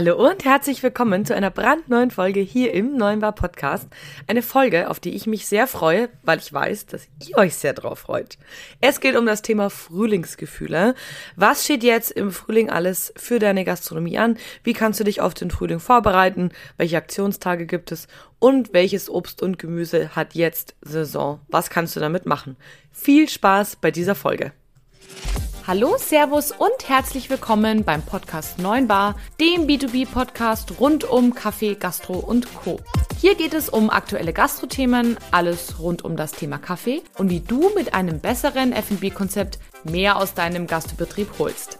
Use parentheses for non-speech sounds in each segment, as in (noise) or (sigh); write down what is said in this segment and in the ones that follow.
Hallo und herzlich willkommen zu einer brandneuen Folge hier im Neuen Bar Podcast. Eine Folge, auf die ich mich sehr freue, weil ich weiß, dass ihr euch sehr drauf freut. Es geht um das Thema Frühlingsgefühle. Was steht jetzt im Frühling alles für deine Gastronomie an? Wie kannst du dich auf den Frühling vorbereiten? Welche Aktionstage gibt es? Und welches Obst und Gemüse hat jetzt Saison? Was kannst du damit machen? Viel Spaß bei dieser Folge. Hallo, Servus und herzlich willkommen beim Podcast 9 Bar, dem B2B-Podcast rund um Kaffee, Gastro und Co. Hier geht es um aktuelle Gastrothemen, alles rund um das Thema Kaffee und wie du mit einem besseren F&B-Konzept mehr aus deinem Gastbetrieb holst.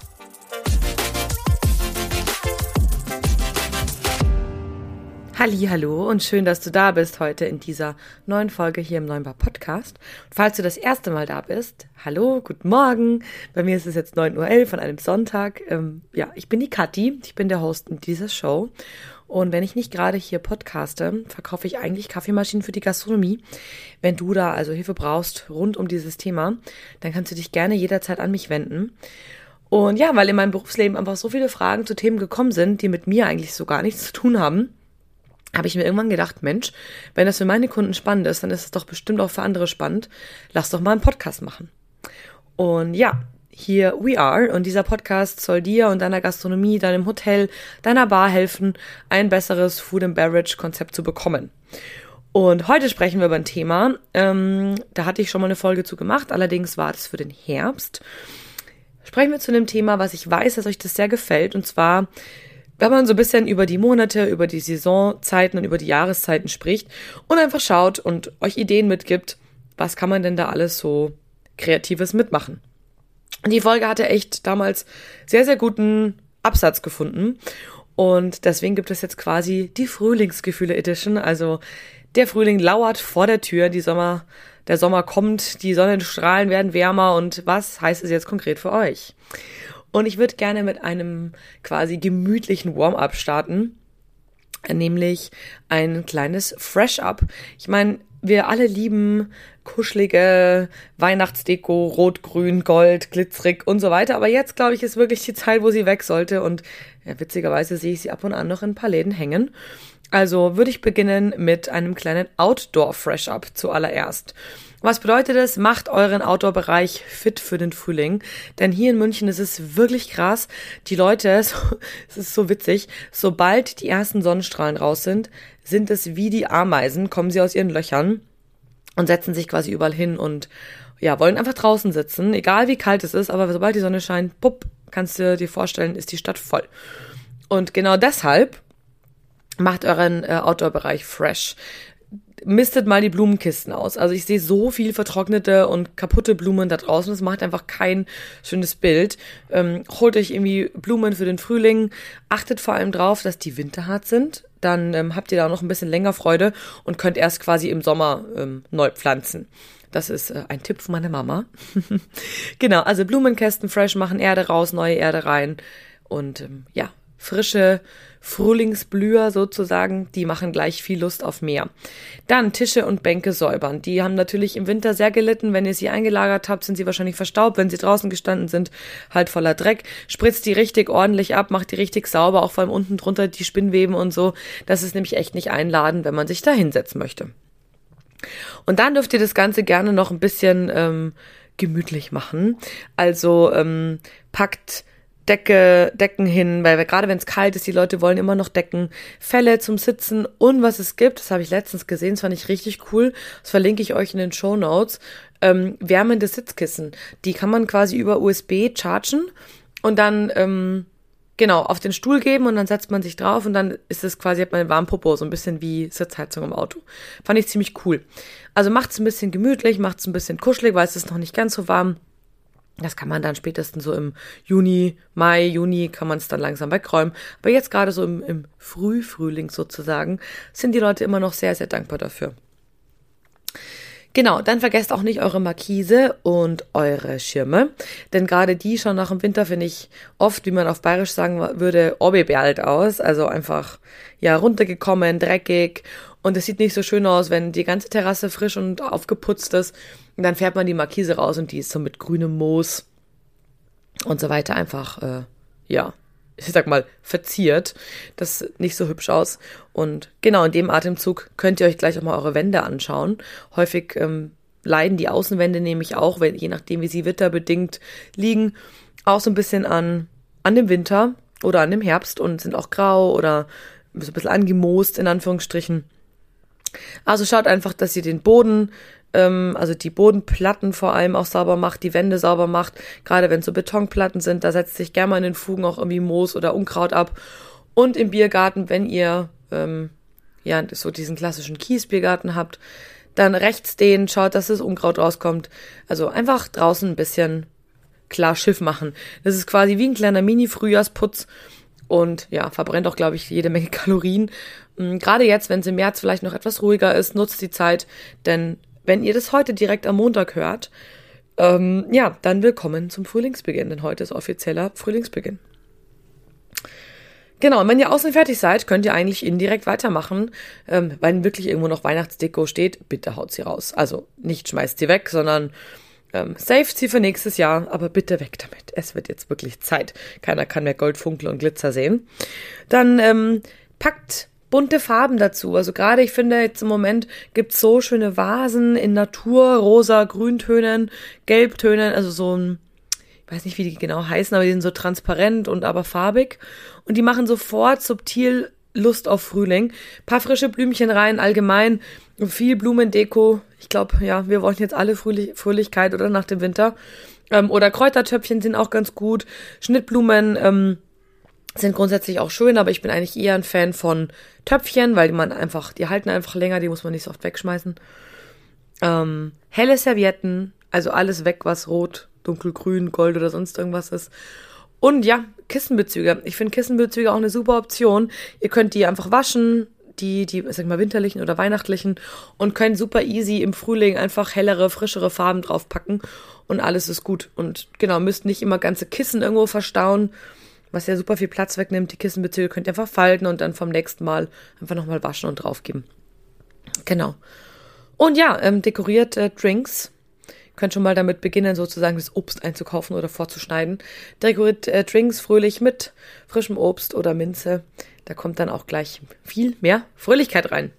Hallo und schön, dass du da bist heute in dieser neuen Folge hier im Neunbar Podcast. Und falls du das erste Mal da bist, hallo, guten Morgen. Bei mir ist es jetzt 9.11 Uhr von einem Sonntag. Ähm, ja, ich bin die Kathi, ich bin der Host in dieser Show. Und wenn ich nicht gerade hier podcaste, verkaufe ich eigentlich Kaffeemaschinen für die Gastronomie. Wenn du da also Hilfe brauchst rund um dieses Thema, dann kannst du dich gerne jederzeit an mich wenden. Und ja, weil in meinem Berufsleben einfach so viele Fragen zu Themen gekommen sind, die mit mir eigentlich so gar nichts zu tun haben, habe ich mir irgendwann gedacht, Mensch, wenn das für meine Kunden spannend ist, dann ist es doch bestimmt auch für andere spannend. Lass doch mal einen Podcast machen. Und ja, hier we are und dieser Podcast soll dir und deiner Gastronomie, deinem Hotel, deiner Bar helfen, ein besseres Food and Beverage Konzept zu bekommen. Und heute sprechen wir über ein Thema, ähm, da hatte ich schon mal eine Folge zu gemacht, allerdings war das für den Herbst. Sprechen wir zu einem Thema, was ich weiß, dass euch das sehr gefällt, und zwar wenn man so ein bisschen über die Monate, über die Saisonzeiten und über die Jahreszeiten spricht und einfach schaut und euch Ideen mitgibt, was kann man denn da alles so Kreatives mitmachen. Die Folge hatte echt damals sehr, sehr guten Absatz gefunden und deswegen gibt es jetzt quasi die Frühlingsgefühle Edition. Also der Frühling lauert vor der Tür, die Sommer, der Sommer kommt, die Sonnenstrahlen werden wärmer und was heißt es jetzt konkret für euch? Und ich würde gerne mit einem quasi gemütlichen Warm-up starten, nämlich ein kleines Fresh-up. Ich meine, wir alle lieben kuschelige Weihnachtsdeko, rot, grün, gold, glitzerig und so weiter. Aber jetzt, glaube ich, ist wirklich die Zeit, wo sie weg sollte. Und ja, witzigerweise sehe ich sie ab und an noch in ein paar Läden hängen. Also würde ich beginnen mit einem kleinen Outdoor-Fresh-up zuallererst. Was bedeutet es? Macht euren Outdoor-Bereich fit für den Frühling. Denn hier in München ist es wirklich krass. Die Leute, (laughs) es ist so witzig, sobald die ersten Sonnenstrahlen raus sind, sind es wie die Ameisen, kommen sie aus ihren Löchern und setzen sich quasi überall hin und ja, wollen einfach draußen sitzen, egal wie kalt es ist, aber sobald die Sonne scheint, pupp, kannst du dir vorstellen, ist die Stadt voll. Und genau deshalb macht euren äh, Outdoor-Bereich fresh mistet mal die Blumenkisten aus. Also ich sehe so viel vertrocknete und kaputte Blumen da draußen. Das macht einfach kein schönes Bild. Ähm, holt euch irgendwie Blumen für den Frühling. Achtet vor allem drauf, dass die winterhart sind. Dann ähm, habt ihr da noch ein bisschen länger Freude und könnt erst quasi im Sommer ähm, neu pflanzen. Das ist äh, ein Tipp von meiner Mama. (laughs) genau, also Blumenkästen fresh machen, Erde raus, neue Erde rein. Und ähm, ja, frische Frühlingsblüher sozusagen, die machen gleich viel Lust auf mehr. Dann Tische und Bänke säubern. Die haben natürlich im Winter sehr gelitten. Wenn ihr sie eingelagert habt, sind sie wahrscheinlich verstaubt. Wenn sie draußen gestanden sind, halt voller Dreck. Spritzt die richtig ordentlich ab, macht die richtig sauber, auch vor allem unten drunter die Spinnweben und so. Das ist nämlich echt nicht einladen, wenn man sich da hinsetzen möchte. Und dann dürft ihr das Ganze gerne noch ein bisschen ähm, gemütlich machen. Also ähm, packt Decke, Decken hin, weil gerade wenn es kalt ist, die Leute wollen immer noch Decken, Fälle zum Sitzen und was es gibt, das habe ich letztens gesehen, das fand ich richtig cool, das verlinke ich euch in den Show Notes, ähm, wärmende Sitzkissen. Die kann man quasi über USB chargen und dann ähm, genau auf den Stuhl geben und dann setzt man sich drauf und dann ist es quasi hat man einen warmen Popo, so ein bisschen wie Sitzheizung im Auto. Fand ich ziemlich cool. Also macht's ein bisschen gemütlich, macht's ein bisschen kuschelig, weil es ist noch nicht ganz so warm. Das kann man dann spätestens so im Juni, Mai, Juni kann man es dann langsam wegräumen. Aber jetzt gerade so im, im Frühfrühling sozusagen sind die Leute immer noch sehr, sehr dankbar dafür. Genau, dann vergesst auch nicht eure Markise und eure Schirme, denn gerade die schauen nach dem Winter, finde ich, oft, wie man auf Bayerisch sagen würde, obeberlt aus, also einfach, ja, runtergekommen, dreckig und es sieht nicht so schön aus, wenn die ganze Terrasse frisch und aufgeputzt ist und dann fährt man die Markise raus und die ist so mit grünem Moos und so weiter einfach, äh, ja, ich sag mal, verziert. Das sieht nicht so hübsch aus. Und genau in dem Atemzug könnt ihr euch gleich auch mal eure Wände anschauen. Häufig ähm, leiden die Außenwände nämlich auch, wenn, je nachdem wie sie witterbedingt liegen, auch so ein bisschen an, an dem Winter oder an dem Herbst und sind auch grau oder so ein bisschen angemoost in Anführungsstrichen. Also schaut einfach, dass ihr den Boden, ähm, also die Bodenplatten vor allem auch sauber macht, die Wände sauber macht. Gerade wenn es so Betonplatten sind, da setzt sich gerne mal in den Fugen auch irgendwie Moos oder Unkraut ab. Und im Biergarten, wenn ihr ähm, ja so diesen klassischen Kiesbiergarten habt, dann rechts den, schaut, dass das Unkraut rauskommt. Also einfach draußen ein bisschen klar Schiff machen. Das ist quasi wie ein kleiner Mini-Frühjahrsputz und ja, verbrennt auch, glaube ich, jede Menge (laughs) Kalorien. Mm, gerade jetzt, wenn es im März vielleicht noch etwas ruhiger ist, nutzt die Zeit, denn wenn ihr das heute direkt am Montag hört, ähm, ja, dann willkommen zum Frühlingsbeginn, denn heute ist offizieller Frühlingsbeginn. Genau, und wenn ihr außen fertig seid, könnt ihr eigentlich indirekt weitermachen. Ähm, wenn wirklich irgendwo noch Weihnachtsdeko steht, bitte haut sie raus. Also nicht schmeißt sie weg, sondern ähm, saved sie für nächstes Jahr, aber bitte weg damit. Es wird jetzt wirklich Zeit. Keiner kann mehr Gold, Funkel und Glitzer sehen. Dann ähm, packt bunte Farben dazu. Also gerade ich finde jetzt im Moment gibt's so schöne Vasen in Natur, rosa, Grüntönen, Gelbtönen, also so ein ich weiß nicht, wie die genau heißen, aber die sind so transparent und aber farbig. Und die machen sofort subtil Lust auf Frühling. Paar frische Blümchen rein, allgemein viel Blumendeko. Ich glaube, ja, wir wollen jetzt alle Fröhlich Fröhlichkeit oder nach dem Winter. Ähm, oder Kräutertöpfchen sind auch ganz gut. Schnittblumen ähm, sind grundsätzlich auch schön, aber ich bin eigentlich eher ein Fan von Töpfchen, weil man einfach, die halten einfach länger, die muss man nicht so oft wegschmeißen. Ähm, helle Servietten, also alles weg, was rot, dunkelgrün, gold oder sonst irgendwas ist. Und ja, Kissenbezüge. Ich finde Kissenbezüge auch eine super Option. Ihr könnt die einfach waschen, die, die, sag mal, winterlichen oder weihnachtlichen und können super easy im Frühling einfach hellere, frischere Farben draufpacken und alles ist gut. Und genau, müsst nicht immer ganze Kissen irgendwo verstauen, was ja super viel Platz wegnimmt. Die Kissenbezüge könnt ihr einfach falten und dann vom nächsten Mal einfach nochmal waschen und draufgeben. Genau. Und ja, ähm, dekoriert äh, Drinks. Könnt schon mal damit beginnen, sozusagen das Obst einzukaufen oder vorzuschneiden. Dekoriert äh, Drinks fröhlich mit frischem Obst oder Minze. Da kommt dann auch gleich viel mehr Fröhlichkeit rein.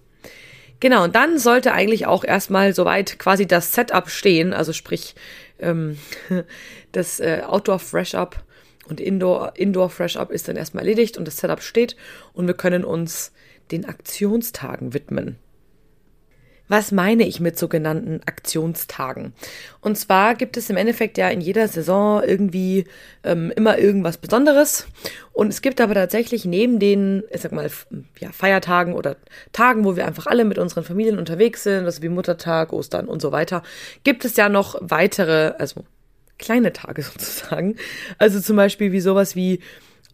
Genau, und dann sollte eigentlich auch erstmal soweit quasi das Setup stehen, also sprich ähm, (laughs) das äh, Outdoor Fresh Up und Indoor, Indoor Fresh Up ist dann erstmal erledigt und das Setup steht und wir können uns den Aktionstagen widmen. Was meine ich mit sogenannten Aktionstagen? Und zwar gibt es im Endeffekt ja in jeder Saison irgendwie ähm, immer irgendwas Besonderes. Und es gibt aber tatsächlich neben den, ich sag mal, ja, Feiertagen oder Tagen, wo wir einfach alle mit unseren Familien unterwegs sind, also wie Muttertag, Ostern und so weiter, gibt es ja noch weitere, also kleine Tage (laughs) sozusagen. Also zum Beispiel wie sowas wie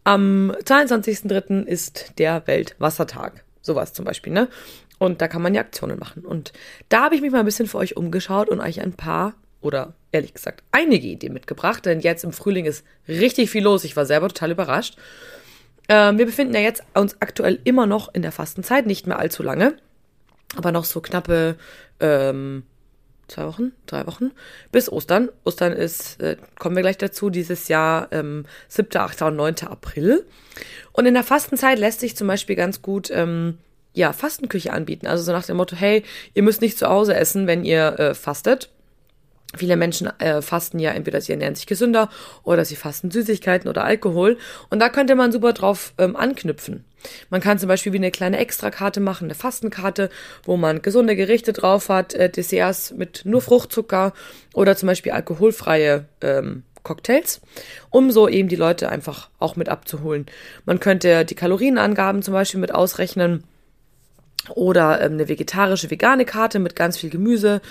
am 22.03. ist der Weltwassertag. Sowas zum Beispiel, ne? Und da kann man ja Aktionen machen. Und da habe ich mich mal ein bisschen für euch umgeschaut und euch ein paar oder ehrlich gesagt einige Ideen mitgebracht, denn jetzt im Frühling ist richtig viel los. Ich war selber total überrascht. Ähm, wir befinden ja jetzt uns aktuell immer noch in der Fastenzeit, nicht mehr allzu lange, aber noch so knappe ähm, zwei Wochen, drei Wochen bis Ostern. Ostern ist, äh, kommen wir gleich dazu, dieses Jahr ähm, 7., 8. und 9. April. Und in der Fastenzeit lässt sich zum Beispiel ganz gut ähm, ja, Fastenküche anbieten. Also so nach dem Motto, hey, ihr müsst nicht zu Hause essen, wenn ihr äh, fastet. Viele Menschen äh, fasten ja entweder sie ernähren sich gesünder oder sie fasten Süßigkeiten oder Alkohol. Und da könnte man super drauf ähm, anknüpfen. Man kann zum Beispiel wie eine kleine Extrakarte machen, eine Fastenkarte, wo man gesunde Gerichte drauf hat, äh, Desserts mit nur Fruchtzucker oder zum Beispiel alkoholfreie ähm, Cocktails, um so eben die Leute einfach auch mit abzuholen. Man könnte die Kalorienangaben zum Beispiel mit ausrechnen oder ähm, eine vegetarische, vegane Karte mit ganz viel Gemüse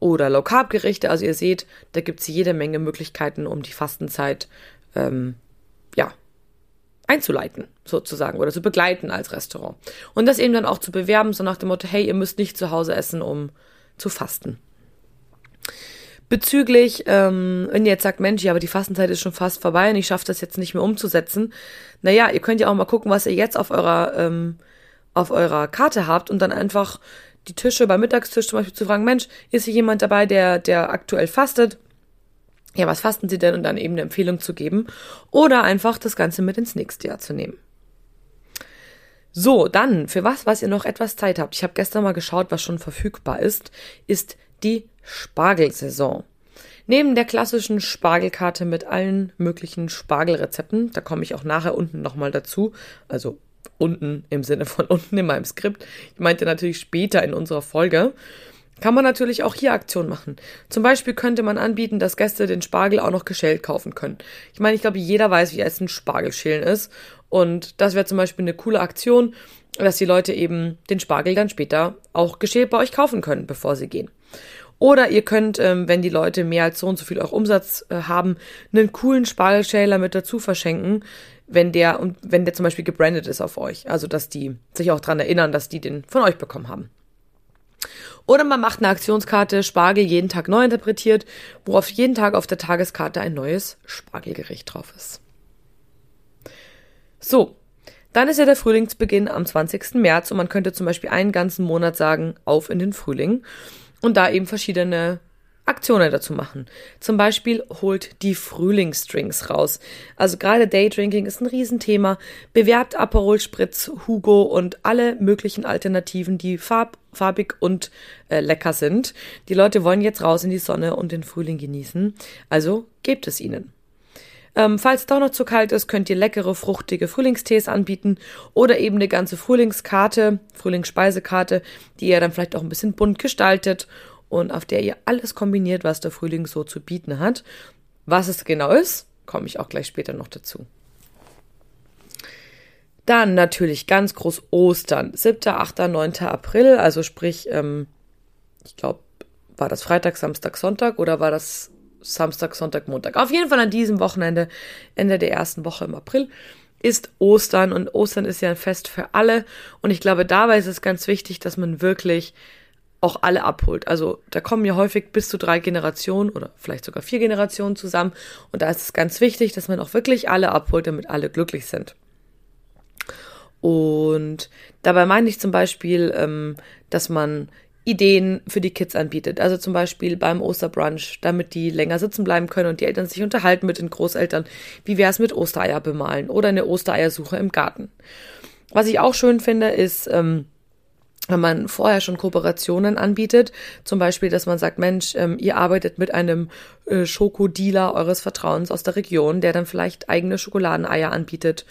oder Low Carb Gerichte. Also ihr seht, da gibt es jede Menge Möglichkeiten, um die Fastenzeit ähm, ja einzuleiten sozusagen oder zu begleiten als Restaurant und das eben dann auch zu bewerben, so nach dem Motto, hey, ihr müsst nicht zu Hause essen, um zu fasten. Bezüglich, ähm, wenn ihr jetzt sagt, Mensch, ja, aber die Fastenzeit ist schon fast vorbei und ich schaffe das jetzt nicht mehr umzusetzen, naja, ihr könnt ja auch mal gucken, was ihr jetzt auf eurer ähm, auf eurer Karte habt und dann einfach die Tische beim Mittagstisch zum Beispiel zu fragen, Mensch, ist hier jemand dabei, der, der aktuell fastet? ja, was fasten sie denn und dann eben eine Empfehlung zu geben oder einfach das Ganze mit ins nächste Jahr zu nehmen. So, dann, für was, was ihr noch etwas Zeit habt. Ich habe gestern mal geschaut, was schon verfügbar ist, ist die Spargelsaison. Neben der klassischen Spargelkarte mit allen möglichen Spargelrezepten, da komme ich auch nachher unten nochmal dazu, also unten im Sinne von (laughs) unten in meinem Skript. Ich meinte natürlich später in unserer Folge kann man natürlich auch hier Aktionen machen. Zum Beispiel könnte man anbieten, dass Gäste den Spargel auch noch geschält kaufen können. Ich meine, ich glaube, jeder weiß, wie Essen Spargelschälen ist. Und das wäre zum Beispiel eine coole Aktion, dass die Leute eben den Spargel dann später auch geschält bei euch kaufen können, bevor sie gehen. Oder ihr könnt, ähm, wenn die Leute mehr als so und so viel Euro Umsatz äh, haben, einen coolen Spargelschäler mit dazu verschenken, wenn der und wenn der zum Beispiel gebrandet ist auf euch. Also dass die sich auch dran erinnern, dass die den von euch bekommen haben. Oder man macht eine Aktionskarte Spargel jeden Tag neu interpretiert, worauf jeden Tag auf der Tageskarte ein neues Spargelgericht drauf ist. So, dann ist ja der Frühlingsbeginn am 20. März und man könnte zum Beispiel einen ganzen Monat sagen, auf in den Frühling und da eben verschiedene Aktionen dazu machen. Zum Beispiel holt die Frühlingsdrinks raus. Also gerade Daydrinking ist ein Riesenthema. Bewerbt Aperol Spritz, Hugo und alle möglichen Alternativen, die farb, farbig und äh, lecker sind. Die Leute wollen jetzt raus in die Sonne und den Frühling genießen. Also gebt es ihnen. Ähm, falls es doch noch zu kalt ist, könnt ihr leckere, fruchtige Frühlingstees anbieten oder eben eine ganze Frühlingskarte, Frühlingsspeisekarte, die ihr dann vielleicht auch ein bisschen bunt gestaltet und auf der ihr alles kombiniert, was der Frühling so zu bieten hat. Was es genau ist, komme ich auch gleich später noch dazu. Dann natürlich ganz groß Ostern. 7., 8., 9. April, also sprich, ähm, ich glaube, war das Freitag, Samstag, Sonntag oder war das Samstag, Sonntag, Montag? Auf jeden Fall an diesem Wochenende, Ende der ersten Woche im April, ist Ostern und Ostern ist ja ein Fest für alle und ich glaube, dabei ist es ganz wichtig, dass man wirklich auch alle abholt. Also da kommen ja häufig bis zu drei Generationen oder vielleicht sogar vier Generationen zusammen. Und da ist es ganz wichtig, dass man auch wirklich alle abholt, damit alle glücklich sind. Und dabei meine ich zum Beispiel, ähm, dass man Ideen für die Kids anbietet. Also zum Beispiel beim Osterbrunch, damit die länger sitzen bleiben können und die Eltern sich unterhalten mit den Großeltern. Wie wäre es mit Ostereier bemalen oder eine Ostereiersuche im Garten? Was ich auch schön finde, ist, ähm, wenn man vorher schon Kooperationen anbietet, zum Beispiel, dass man sagt, Mensch, ähm, ihr arbeitet mit einem äh, Schokodealer eures Vertrauens aus der Region, der dann vielleicht eigene Schokoladeneier anbietet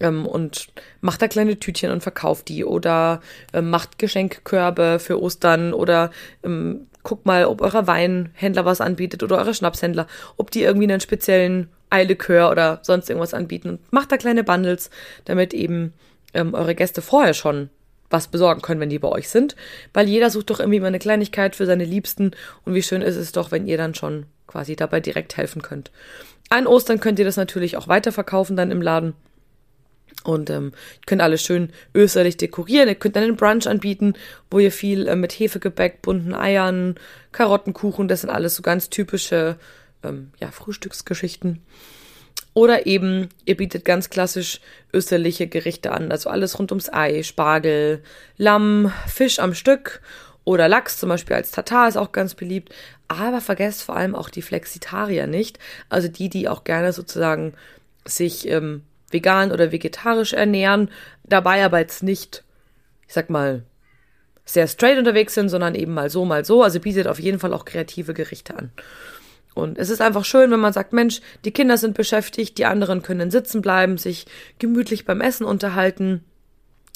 ähm, und macht da kleine Tütchen und verkauft die oder ähm, macht Geschenkkörbe für Ostern oder ähm, guckt mal, ob euer Weinhändler was anbietet oder eure Schnapshändler, ob die irgendwie einen speziellen Eilikör oder sonst irgendwas anbieten und macht da kleine Bundles, damit eben ähm, eure Gäste vorher schon was besorgen können, wenn die bei euch sind. Weil jeder sucht doch irgendwie mal eine Kleinigkeit für seine Liebsten und wie schön ist es doch, wenn ihr dann schon quasi dabei direkt helfen könnt. An Ostern könnt ihr das natürlich auch weiterverkaufen dann im Laden. Und ähm, könnt alles schön österlich dekorieren. Ihr könnt dann einen Brunch anbieten, wo ihr viel äh, mit Hefegebäck, bunten Eiern, Karottenkuchen, das sind alles so ganz typische ähm, ja, Frühstücksgeschichten. Oder eben, ihr bietet ganz klassisch österliche Gerichte an, also alles rund ums Ei, Spargel, Lamm, Fisch am Stück oder Lachs zum Beispiel als Tatar ist auch ganz beliebt. Aber vergesst vor allem auch die Flexitarier nicht, also die, die auch gerne sozusagen sich ähm, vegan oder vegetarisch ernähren, dabei aber jetzt nicht, ich sag mal, sehr straight unterwegs sind, sondern eben mal so, mal so. Also bietet auf jeden Fall auch kreative Gerichte an. Und es ist einfach schön, wenn man sagt, Mensch, die Kinder sind beschäftigt, die anderen können sitzen bleiben, sich gemütlich beim Essen unterhalten.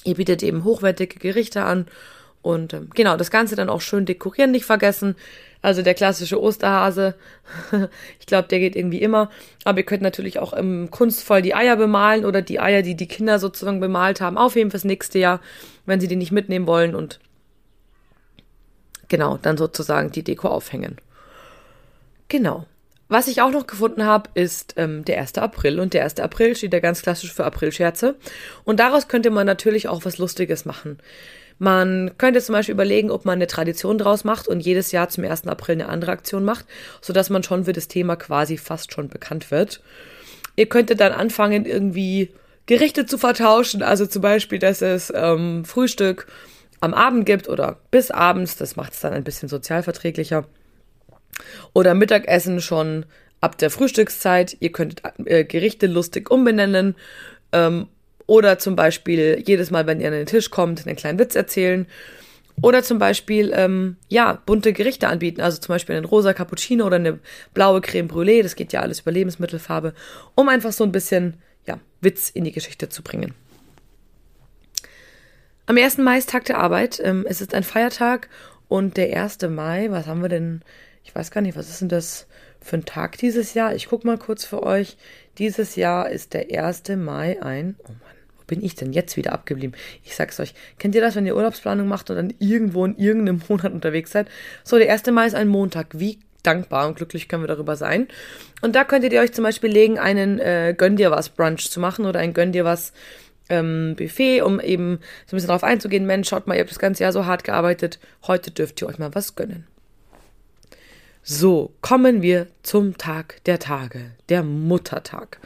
Ihr bietet eben hochwertige Gerichte an. Und ähm, genau, das Ganze dann auch schön dekorieren, nicht vergessen. Also der klassische Osterhase, (laughs) ich glaube, der geht irgendwie immer. Aber ihr könnt natürlich auch im kunstvoll die Eier bemalen oder die Eier, die die Kinder sozusagen bemalt haben, aufheben fürs nächste Jahr, wenn sie die nicht mitnehmen wollen und genau, dann sozusagen die Deko aufhängen. Genau. Was ich auch noch gefunden habe, ist ähm, der 1. April. Und der 1. April steht ja ganz klassisch für Aprilscherze. Und daraus könnte man natürlich auch was Lustiges machen. Man könnte zum Beispiel überlegen, ob man eine Tradition draus macht und jedes Jahr zum 1. April eine andere Aktion macht, sodass man schon für das Thema quasi fast schon bekannt wird. Ihr könntet dann anfangen, irgendwie Gerichte zu vertauschen. Also zum Beispiel, dass es ähm, Frühstück am Abend gibt oder bis abends. Das macht es dann ein bisschen sozialverträglicher oder Mittagessen schon ab der Frühstückszeit. Ihr könnt äh, Gerichte lustig umbenennen ähm, oder zum Beispiel jedes Mal, wenn ihr an den Tisch kommt, einen kleinen Witz erzählen. Oder zum Beispiel, ähm, ja, bunte Gerichte anbieten. Also zum Beispiel einen rosa Cappuccino oder eine blaue Creme Brûlée. Das geht ja alles über Lebensmittelfarbe. Um einfach so ein bisschen, ja, Witz in die Geschichte zu bringen. Am 1. Mai ist Tag der Arbeit. Ähm, es ist ein Feiertag und der 1. Mai, was haben wir denn? Ich weiß gar nicht, was ist denn das für ein Tag dieses Jahr? Ich guck mal kurz für euch. Dieses Jahr ist der 1. Mai ein. Oh Mann, wo bin ich denn jetzt wieder abgeblieben? Ich sag's euch. Kennt ihr das, wenn ihr Urlaubsplanung macht und dann irgendwo in irgendeinem (laughs) Monat unterwegs seid? So, der 1. Mai ist ein Montag. Wie dankbar und glücklich können wir darüber sein. Und da könntet ihr euch zum Beispiel legen, einen äh, Gönn dir was Brunch zu machen oder ein Gönn dir was ähm, Buffet, um eben so ein bisschen darauf einzugehen, Mensch, schaut mal, ihr habt das ganze Jahr so hart gearbeitet, heute dürft ihr euch mal was gönnen. So, kommen wir zum Tag der Tage, der Muttertag.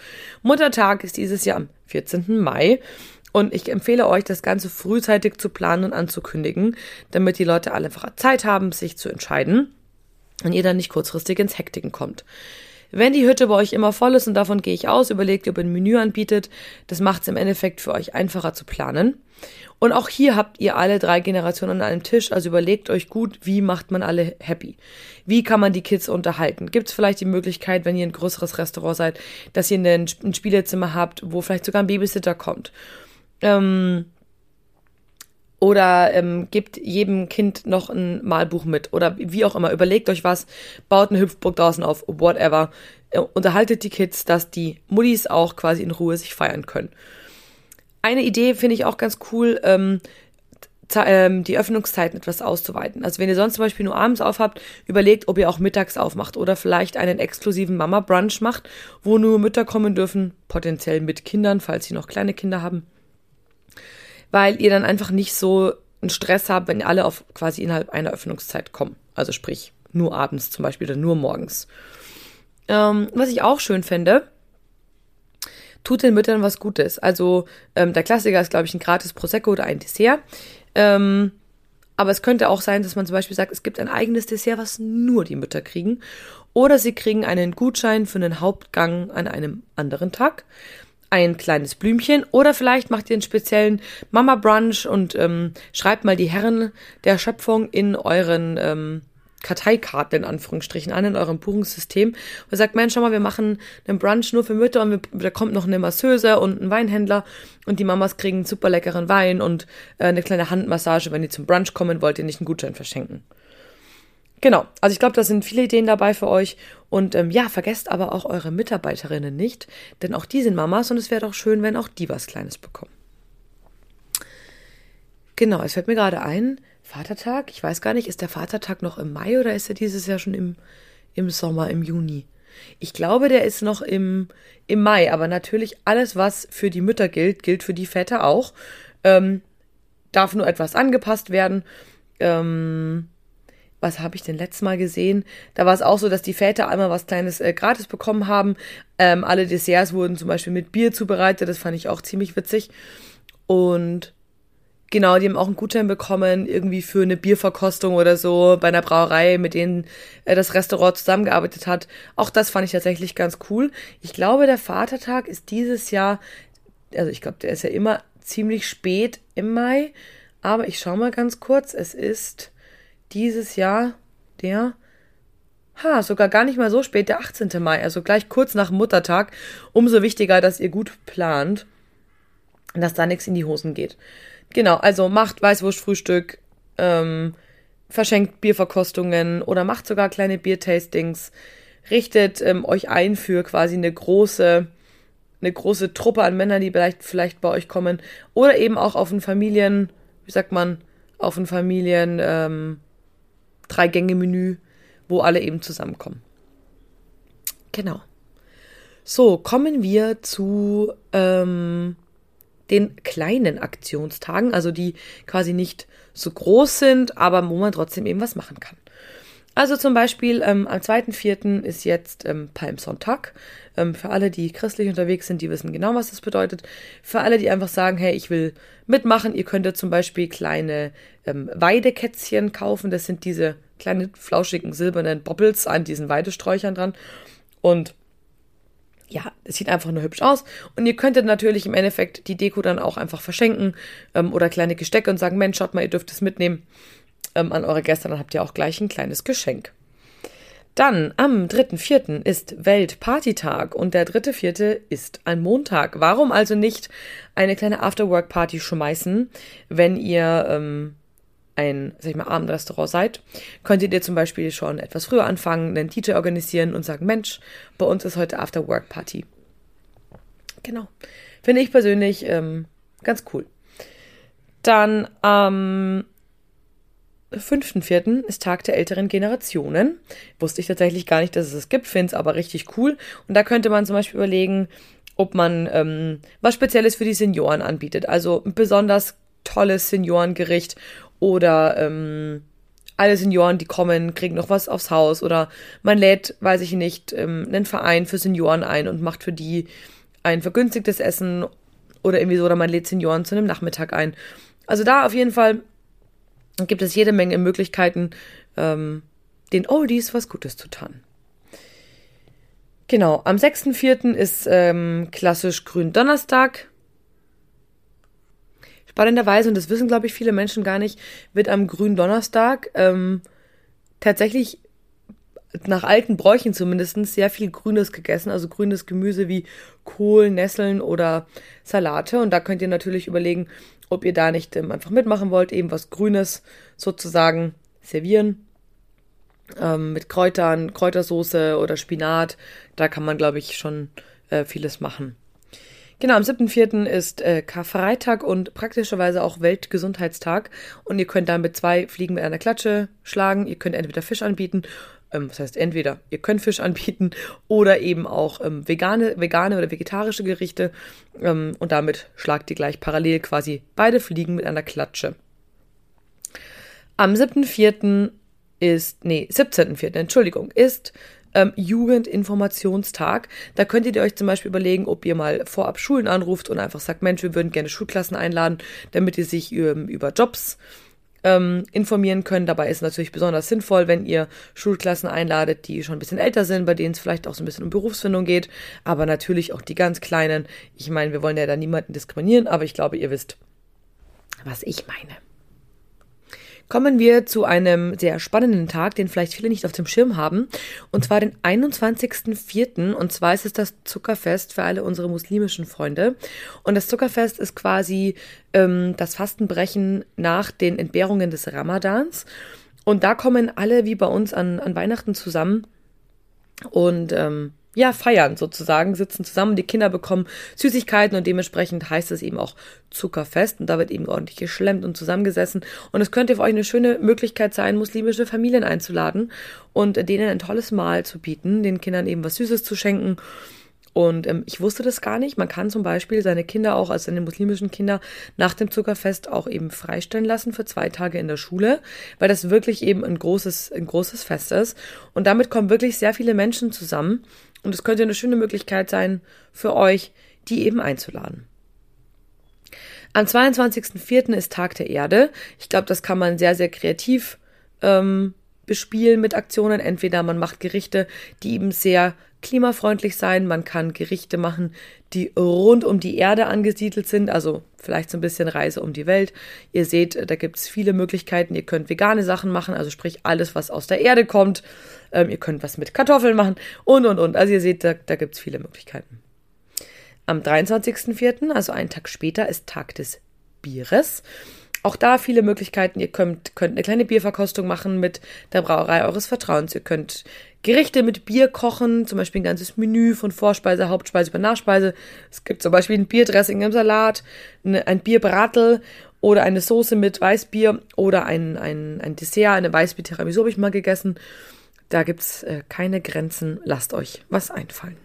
Muttertag ist dieses Jahr am 14. Mai und ich empfehle euch, das Ganze frühzeitig zu planen und anzukündigen, damit die Leute alle einfach Zeit haben, sich zu entscheiden und ihr dann nicht kurzfristig ins Hektiken kommt. Wenn die Hütte bei euch immer voll ist, und davon gehe ich aus, überlegt, ob ihr ein Menü anbietet. Das macht es im Endeffekt für euch einfacher zu planen. Und auch hier habt ihr alle drei Generationen an einem Tisch, also überlegt euch gut, wie macht man alle happy? Wie kann man die Kids unterhalten? Gibt es vielleicht die Möglichkeit, wenn ihr ein größeres Restaurant seid, dass ihr ein, Spielezimmer habt, wo vielleicht sogar ein Babysitter kommt? Ähm, oder ähm, gebt jedem Kind noch ein Malbuch mit oder wie auch immer. Überlegt euch was, baut eine Hüpfburg draußen auf, whatever. Äh, unterhaltet die Kids, dass die Muddies auch quasi in Ruhe sich feiern können. Eine Idee finde ich auch ganz cool, ähm, ähm, die Öffnungszeiten etwas auszuweiten. Also wenn ihr sonst zum Beispiel nur abends aufhabt, überlegt, ob ihr auch mittags aufmacht oder vielleicht einen exklusiven Mama-Brunch macht, wo nur Mütter kommen dürfen, potenziell mit Kindern, falls sie noch kleine Kinder haben weil ihr dann einfach nicht so einen Stress habt, wenn alle auf quasi innerhalb einer Öffnungszeit kommen. Also sprich, nur abends zum Beispiel oder nur morgens. Ähm, was ich auch schön fände, tut den Müttern was Gutes. Also ähm, der Klassiker ist, glaube ich, ein gratis Prosecco oder ein Dessert. Ähm, aber es könnte auch sein, dass man zum Beispiel sagt, es gibt ein eigenes Dessert, was nur die Mütter kriegen. Oder sie kriegen einen Gutschein für einen Hauptgang an einem anderen Tag ein kleines Blümchen oder vielleicht macht ihr einen speziellen Mama Brunch und ähm, schreibt mal die Herren der Schöpfung in euren ähm, Karteikarten in Anführungsstrichen an, in eurem Buchungssystem und sagt, Mensch, schau mal, wir machen einen Brunch nur für Mütter und wir, da kommt noch eine Masseuse und ein Weinhändler und die Mamas kriegen einen super leckeren Wein und äh, eine kleine Handmassage, wenn ihr zum Brunch kommen wollt, ihr nicht einen Gutschein verschenken. Genau, also ich glaube, da sind viele Ideen dabei für euch. Und ähm, ja, vergesst aber auch eure Mitarbeiterinnen nicht, denn auch die sind Mamas und es wäre doch schön, wenn auch die was Kleines bekommen. Genau, es fällt mir gerade ein, Vatertag, ich weiß gar nicht, ist der Vatertag noch im Mai oder ist er dieses Jahr schon im, im Sommer, im Juni? Ich glaube, der ist noch im, im Mai, aber natürlich alles, was für die Mütter gilt, gilt für die Väter auch. Ähm, darf nur etwas angepasst werden. Ähm, was habe ich denn letztes Mal gesehen? Da war es auch so, dass die Väter einmal was Kleines äh, gratis bekommen haben. Ähm, alle Desserts wurden zum Beispiel mit Bier zubereitet. Das fand ich auch ziemlich witzig. Und genau, die haben auch einen Gutschein bekommen, irgendwie für eine Bierverkostung oder so bei einer Brauerei, mit denen äh, das Restaurant zusammengearbeitet hat. Auch das fand ich tatsächlich ganz cool. Ich glaube, der Vatertag ist dieses Jahr, also ich glaube, der ist ja immer ziemlich spät im Mai. Aber ich schaue mal ganz kurz. Es ist dieses Jahr der, ha, sogar gar nicht mal so spät, der 18. Mai, also gleich kurz nach Muttertag. Umso wichtiger, dass ihr gut plant, dass da nichts in die Hosen geht. Genau, also macht Weißwurstfrühstück, ähm, verschenkt Bierverkostungen oder macht sogar kleine Biertastings, richtet ähm, euch ein für quasi eine große, eine große Truppe an Männern, die vielleicht, vielleicht bei euch kommen oder eben auch auf ein Familien, wie sagt man, auf ein Familien, ähm, Drei-Gänge-Menü, wo alle eben zusammenkommen. Genau. So, kommen wir zu ähm, den kleinen Aktionstagen, also die quasi nicht so groß sind, aber wo man trotzdem eben was machen kann. Also zum Beispiel ähm, am 2.4. ist jetzt ähm, Palmsonntag. Ähm, für alle, die christlich unterwegs sind, die wissen genau, was das bedeutet. Für alle, die einfach sagen, hey, ich will mitmachen, ihr könnt ja zum Beispiel kleine ähm, Weidekätzchen kaufen. Das sind diese kleinen, flauschigen, silbernen Bobbles an diesen Weidesträuchern dran. Und ja, es sieht einfach nur hübsch aus. Und ihr könntet natürlich im Endeffekt die Deko dann auch einfach verschenken ähm, oder kleine Gestecke und sagen, Mensch, schaut mal, ihr dürft es mitnehmen ähm, an eure Gäste, dann habt ihr auch gleich ein kleines Geschenk. Dann am 3.4. ist Weltpartytag und der 3.4. ist ein Montag. Warum also nicht eine kleine Afterwork-Party schmeißen, wenn ihr ähm, ein, sag ich mal, Abendrestaurant seid, könntet ihr zum Beispiel schon etwas früher anfangen, einen DJ organisieren und sagen, Mensch, bei uns ist heute After-Work-Party. Genau. Finde ich persönlich ähm, ganz cool. Dann am 5.4. ist Tag der älteren Generationen. Wusste ich tatsächlich gar nicht, dass es es gibt, finde es aber richtig cool. Und da könnte man zum Beispiel überlegen, ob man ähm, was Spezielles für die Senioren anbietet. Also ein besonders tolles Seniorengericht oder ähm, alle Senioren, die kommen, kriegen noch was aufs Haus oder man lädt, weiß ich nicht, ähm, einen Verein für Senioren ein und macht für die ein vergünstigtes Essen oder irgendwie so, oder man lädt Senioren zu einem Nachmittag ein. Also da auf jeden Fall gibt es jede Menge Möglichkeiten, ähm, den Oldies was Gutes zu tun. Genau, am 6.4. ist ähm, klassisch Gründonnerstag. Spannenderweise, und das wissen, glaube ich, viele Menschen gar nicht, wird am Gründonnerstag ähm, tatsächlich nach alten Bräuchen zumindest sehr viel Grünes gegessen, also grünes Gemüse wie Kohl, Nesseln oder Salate. Und da könnt ihr natürlich überlegen, ob ihr da nicht ähm, einfach mitmachen wollt, eben was Grünes sozusagen servieren. Ähm, mit Kräutern, Kräutersoße oder Spinat. Da kann man, glaube ich, schon äh, vieles machen. Genau, am 7.4. ist äh, Karfreitag und praktischerweise auch Weltgesundheitstag. Und ihr könnt damit zwei Fliegen mit einer Klatsche schlagen. Ihr könnt entweder Fisch anbieten, ähm, was heißt entweder, ihr könnt Fisch anbieten oder eben auch ähm, vegane, vegane oder vegetarische Gerichte. Ähm, und damit schlagt ihr gleich parallel quasi beide Fliegen mit einer Klatsche. Am 7.4. ist, nee, 17.4., Entschuldigung, ist ähm, Jugendinformationstag. Da könntet ihr euch zum Beispiel überlegen, ob ihr mal vorab Schulen anruft und einfach sagt, Mensch, wir würden gerne Schulklassen einladen, damit ihr sich ähm, über Jobs ähm, informieren können. Dabei ist natürlich besonders sinnvoll, wenn ihr Schulklassen einladet, die schon ein bisschen älter sind, bei denen es vielleicht auch so ein bisschen um Berufsfindung geht, aber natürlich auch die ganz Kleinen. Ich meine, wir wollen ja da niemanden diskriminieren, aber ich glaube, ihr wisst, was ich meine. Kommen wir zu einem sehr spannenden Tag, den vielleicht viele nicht auf dem Schirm haben. Und zwar den 21.04. Und zwar ist es das Zuckerfest für alle unsere muslimischen Freunde. Und das Zuckerfest ist quasi ähm, das Fastenbrechen nach den Entbehrungen des Ramadans. Und da kommen alle wie bei uns an, an Weihnachten zusammen. Und ähm, ja, feiern sozusagen, sitzen zusammen, die Kinder bekommen Süßigkeiten und dementsprechend heißt es eben auch Zuckerfest und da wird eben ordentlich geschlemmt und zusammengesessen und es könnte für euch eine schöne Möglichkeit sein, muslimische Familien einzuladen und denen ein tolles Mahl zu bieten, den Kindern eben was Süßes zu schenken und ähm, ich wusste das gar nicht. Man kann zum Beispiel seine Kinder auch, also seine muslimischen Kinder, nach dem Zuckerfest auch eben freistellen lassen für zwei Tage in der Schule, weil das wirklich eben ein großes, ein großes Fest ist. Und damit kommen wirklich sehr viele Menschen zusammen. Und es könnte eine schöne Möglichkeit sein für euch, die eben einzuladen. Am 22.04. ist Tag der Erde. Ich glaube, das kann man sehr, sehr kreativ ähm, bespielen mit Aktionen. Entweder man macht Gerichte, die eben sehr klimafreundlich sein, man kann Gerichte machen, die rund um die Erde angesiedelt sind, also vielleicht so ein bisschen Reise um die Welt. Ihr seht, da gibt es viele Möglichkeiten. Ihr könnt vegane Sachen machen, also sprich alles, was aus der Erde kommt. Ähm, ihr könnt was mit Kartoffeln machen und, und, und. Also ihr seht, da, da gibt es viele Möglichkeiten. Am 23.04., also einen Tag später, ist Tag des Bieres. Auch da viele Möglichkeiten. Ihr könnt, könnt eine kleine Bierverkostung machen mit der Brauerei eures Vertrauens. Ihr könnt Gerichte mit Bier kochen, zum Beispiel ein ganzes Menü von Vorspeise, Hauptspeise über Nachspeise. Es gibt zum Beispiel ein Bierdressing im Salat, ein Bierbratel oder eine Soße mit Weißbier oder ein, ein, ein Dessert, eine Weißbier-Tiramisu habe ich mal gegessen. Da gibt's äh, keine Grenzen. Lasst euch was einfallen.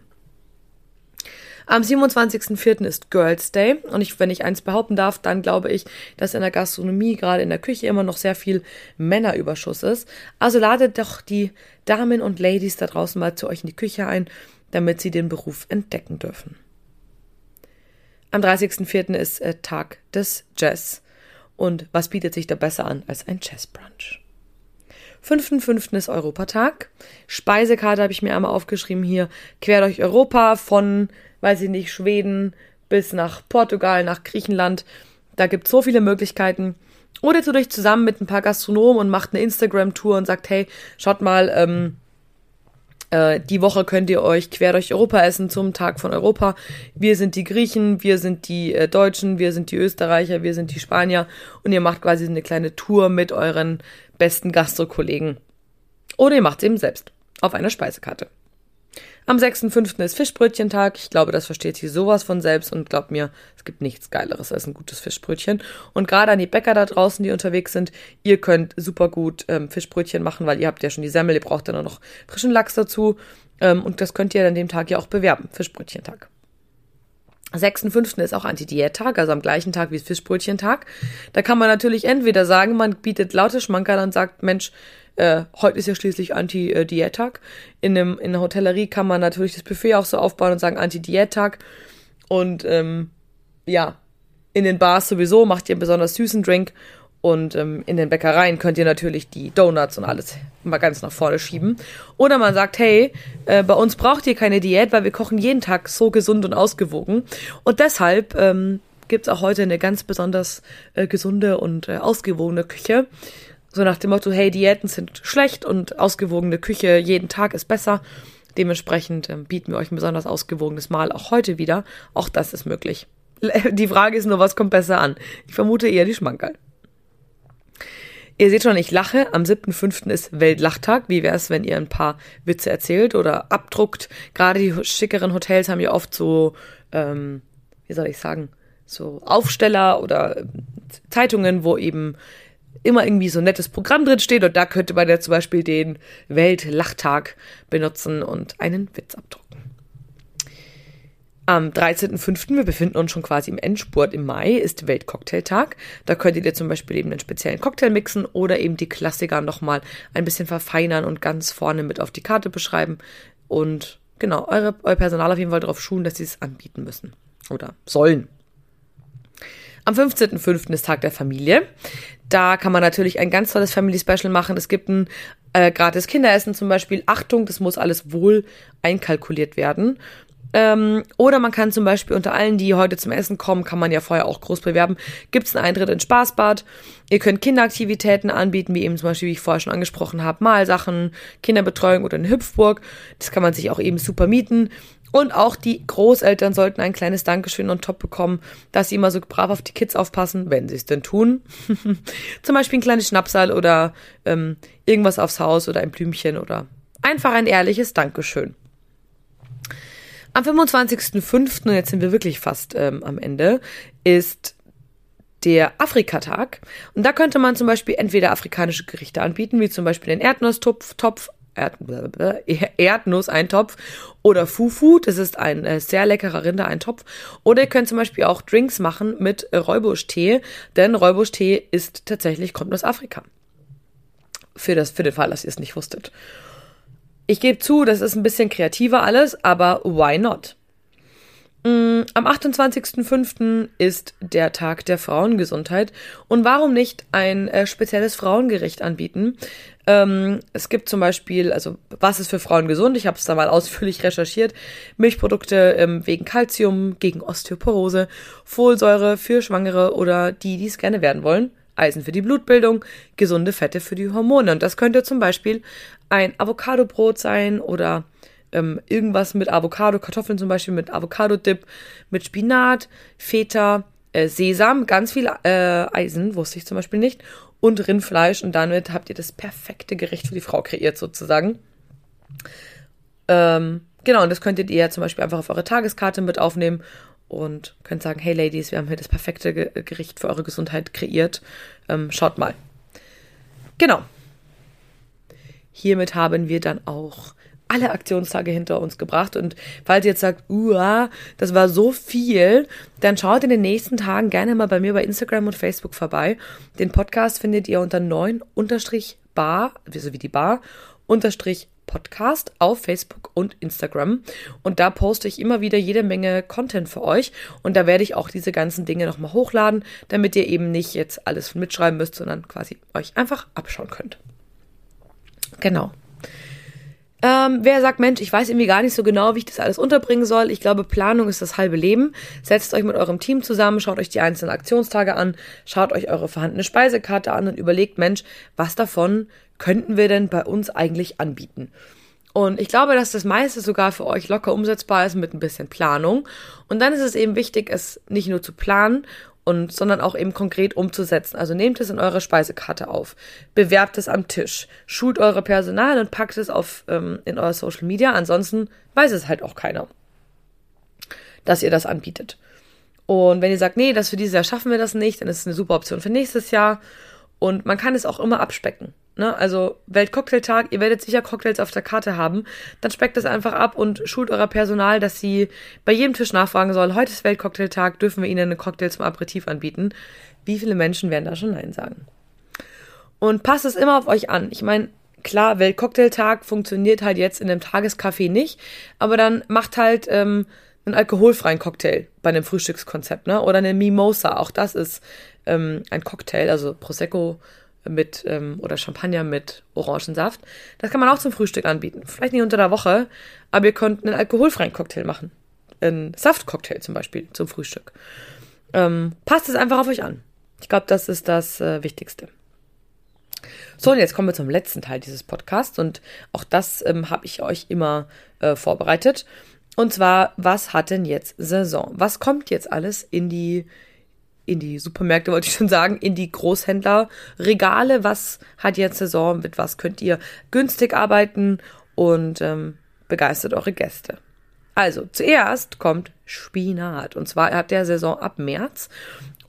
Am 27.04. ist Girls Day und ich, wenn ich eins behaupten darf, dann glaube ich, dass in der Gastronomie, gerade in der Küche, immer noch sehr viel Männerüberschuss ist. Also ladet doch die Damen und Ladies da draußen mal zu euch in die Küche ein, damit sie den Beruf entdecken dürfen. Am 30.04. ist äh, Tag des Jazz. Und was bietet sich da besser an als ein Jazzbrunch? 5.5. ist Europatag. Speisekarte habe ich mir einmal aufgeschrieben hier. Quer durch Europa von, weiß ich nicht, Schweden bis nach Portugal, nach Griechenland. Da gibt es so viele Möglichkeiten. Oder tut euch zusammen mit ein paar Gastronomen und macht eine Instagram-Tour und sagt, hey, schaut mal, ähm, äh, die Woche könnt ihr euch quer durch Europa essen zum Tag von Europa. Wir sind die Griechen, wir sind die äh, Deutschen, wir sind die Österreicher, wir sind die Spanier und ihr macht quasi eine kleine Tour mit euren besten Gastrokollegen. Oder ihr macht es eben selbst auf einer Speisekarte. Am 6.5. ist Fischbrötchentag. Ich glaube, das versteht sie sowas von selbst und glaubt mir, es gibt nichts Geileres als ein gutes Fischbrötchen. Und gerade an die Bäcker da draußen, die unterwegs sind, ihr könnt super gut ähm, Fischbrötchen machen, weil ihr habt ja schon die Semmel, ihr braucht dann noch frischen Lachs dazu. Ähm, und das könnt ihr an dem Tag ja auch bewerben, Fischbrötchentag. 6.5. ist auch Anti-Diät-Tag, also am gleichen Tag wie Fischbrötchentag. Da kann man natürlich entweder sagen, man bietet laute Schmankerl und sagt, Mensch, äh, heute ist ja schließlich Anti-Diät-Tag. In, in der Hotellerie kann man natürlich das Buffet auch so aufbauen und sagen Anti-Diät-Tag. Und ähm, ja, in den Bars sowieso macht ihr einen besonders süßen Drink. Und ähm, in den Bäckereien könnt ihr natürlich die Donuts und alles mal ganz nach vorne schieben. Oder man sagt, hey, äh, bei uns braucht ihr keine Diät, weil wir kochen jeden Tag so gesund und ausgewogen. Und deshalb ähm, gibt es auch heute eine ganz besonders äh, gesunde und äh, ausgewogene Küche. So nach dem Motto, hey, Diäten sind schlecht und ausgewogene Küche jeden Tag ist besser. Dementsprechend äh, bieten wir euch ein besonders ausgewogenes Mahl auch heute wieder. Auch das ist möglich. (laughs) Die Frage ist nur, was kommt besser an? Ich vermute eher die Schmankerl. Ihr seht schon, ich lache. Am 7.5. ist Weltlachtag. Wie wäre es, wenn ihr ein paar Witze erzählt oder abdruckt? Gerade die schickeren Hotels haben ja oft so, ähm, wie soll ich sagen, so Aufsteller oder äh, Zeitungen, wo eben immer irgendwie so ein nettes Programm drin steht und da könnte man ja zum Beispiel den Weltlachtag benutzen und einen Witz abdrucken. Am 13.05., wir befinden uns schon quasi im Endspurt im Mai, ist Weltcocktailtag. Da könntet ihr zum Beispiel eben einen speziellen Cocktail mixen oder eben die Klassiker nochmal ein bisschen verfeinern und ganz vorne mit auf die Karte beschreiben. Und genau, eure, euer Personal auf jeden Fall darauf schulen, dass sie es anbieten müssen oder sollen. Am 15.05. ist Tag der Familie. Da kann man natürlich ein ganz tolles Family Special machen. Es gibt ein äh, gratis Kinderessen zum Beispiel. Achtung, das muss alles wohl einkalkuliert werden. Ähm, oder man kann zum Beispiel unter allen, die heute zum Essen kommen, kann man ja vorher auch groß bewerben, gibt es einen Eintritt ins Spaßbad. Ihr könnt Kinderaktivitäten anbieten, wie eben zum Beispiel, wie ich vorher schon angesprochen habe, Malsachen, Kinderbetreuung oder eine Hüpfburg. Das kann man sich auch eben super mieten. Und auch die Großeltern sollten ein kleines Dankeschön und top bekommen, dass sie immer so brav auf die Kids aufpassen, wenn sie es denn tun. (laughs) Zum Beispiel ein kleines Schnapsal oder ähm, irgendwas aufs Haus oder ein Blümchen oder einfach ein ehrliches Dankeschön. Am 25.05., und jetzt sind wir wirklich fast ähm, am Ende, ist der Afrikatag. Und da könnte man zum Beispiel entweder afrikanische Gerichte anbieten, wie zum Beispiel den Erdnusstopf, Topf, Erd Erdnusseintopf oder Fufu, das ist ein äh, sehr leckerer Rindereintopf. Oder ihr könnt zum Beispiel auch Drinks machen mit Räubusch-Tee, denn Räubusch-Tee ist tatsächlich, kommt aus Afrika. Für, das, für den Fall, dass ihr es nicht wusstet. Ich gebe zu, das ist ein bisschen kreativer alles, aber why not? Mm, am 28.05. ist der Tag der Frauengesundheit. Und warum nicht ein äh, spezielles Frauengericht anbieten? Ähm, es gibt zum Beispiel, also was ist für Frauen gesund? Ich habe es da mal (laughs) ausführlich recherchiert. Milchprodukte ähm, wegen Kalzium, gegen Osteoporose, Folsäure für Schwangere oder die, die es gerne werden wollen. Eisen für die Blutbildung, gesunde Fette für die Hormone. Und das könnte zum Beispiel ein Avocadobrot sein oder ähm, irgendwas mit Avocado, Kartoffeln zum Beispiel mit Avocado-Dip, mit Spinat, Feta, äh, Sesam, ganz viel äh, Eisen, wusste ich zum Beispiel nicht, und Rindfleisch. Und damit habt ihr das perfekte Gericht für die Frau kreiert, sozusagen. Ähm, genau, und das könntet ihr zum Beispiel einfach auf eure Tageskarte mit aufnehmen und könnt sagen, hey Ladies, wir haben hier das perfekte Gericht für eure Gesundheit kreiert. Ähm, schaut mal. Genau. Hiermit haben wir dann auch alle Aktionstage hinter uns gebracht. Und falls ihr jetzt sagt, uah, das war so viel, dann schaut in den nächsten Tagen gerne mal bei mir bei Instagram und Facebook vorbei. Den Podcast findet ihr unter 9 unterstrich bar, so wie die Bar, unterstrich Podcast auf Facebook und Instagram. Und da poste ich immer wieder jede Menge Content für euch. Und da werde ich auch diese ganzen Dinge nochmal hochladen, damit ihr eben nicht jetzt alles mitschreiben müsst, sondern quasi euch einfach abschauen könnt. Genau. Ähm, wer sagt, Mensch, ich weiß irgendwie gar nicht so genau, wie ich das alles unterbringen soll. Ich glaube, Planung ist das halbe Leben. Setzt euch mit eurem Team zusammen, schaut euch die einzelnen Aktionstage an, schaut euch eure vorhandene Speisekarte an und überlegt, Mensch, was davon könnten wir denn bei uns eigentlich anbieten? Und ich glaube, dass das meiste sogar für euch locker umsetzbar ist mit ein bisschen Planung. Und dann ist es eben wichtig, es nicht nur zu planen und, sondern auch eben konkret umzusetzen. Also nehmt es in eure Speisekarte auf, bewerbt es am Tisch, schult eure Personal und packt es auf, ähm, in euer Social Media. Ansonsten weiß es halt auch keiner, dass ihr das anbietet. Und wenn ihr sagt, nee, das für dieses Jahr schaffen wir das nicht, dann ist es eine super Option für nächstes Jahr. Und man kann es auch immer abspecken. Ne? Also Weltcocktailtag, ihr werdet sicher Cocktails auf der Karte haben. Dann speckt es einfach ab und schult euer Personal, dass sie bei jedem Tisch nachfragen sollen, heute ist Weltcocktailtag, dürfen wir ihnen eine Cocktail zum Aperitif anbieten. Wie viele Menschen werden da schon Nein sagen? Und passt es immer auf euch an. Ich meine, klar, Weltcocktailtag funktioniert halt jetzt in einem Tagescafé nicht, aber dann macht halt ähm, einen alkoholfreien Cocktail bei einem Frühstückskonzept, ne? Oder eine Mimosa, auch das ist ähm, ein Cocktail, also Prosecco mit ähm, oder Champagner mit Orangensaft. Das kann man auch zum Frühstück anbieten. Vielleicht nicht unter der Woche, aber ihr könnt einen alkoholfreien Cocktail machen. Einen Saftcocktail zum Beispiel zum Frühstück. Ähm, passt es einfach auf euch an. Ich glaube, das ist das äh, Wichtigste. So, und jetzt kommen wir zum letzten Teil dieses Podcasts und auch das ähm, habe ich euch immer äh, vorbereitet. Und zwar, was hat denn jetzt Saison? Was kommt jetzt alles in die in die Supermärkte, wollte ich schon sagen, in die Großhändlerregale. Was hat jetzt Saison? Mit was könnt ihr günstig arbeiten und ähm, begeistert eure Gäste? Also, zuerst kommt Spinat. Und zwar habt ihr Saison ab März.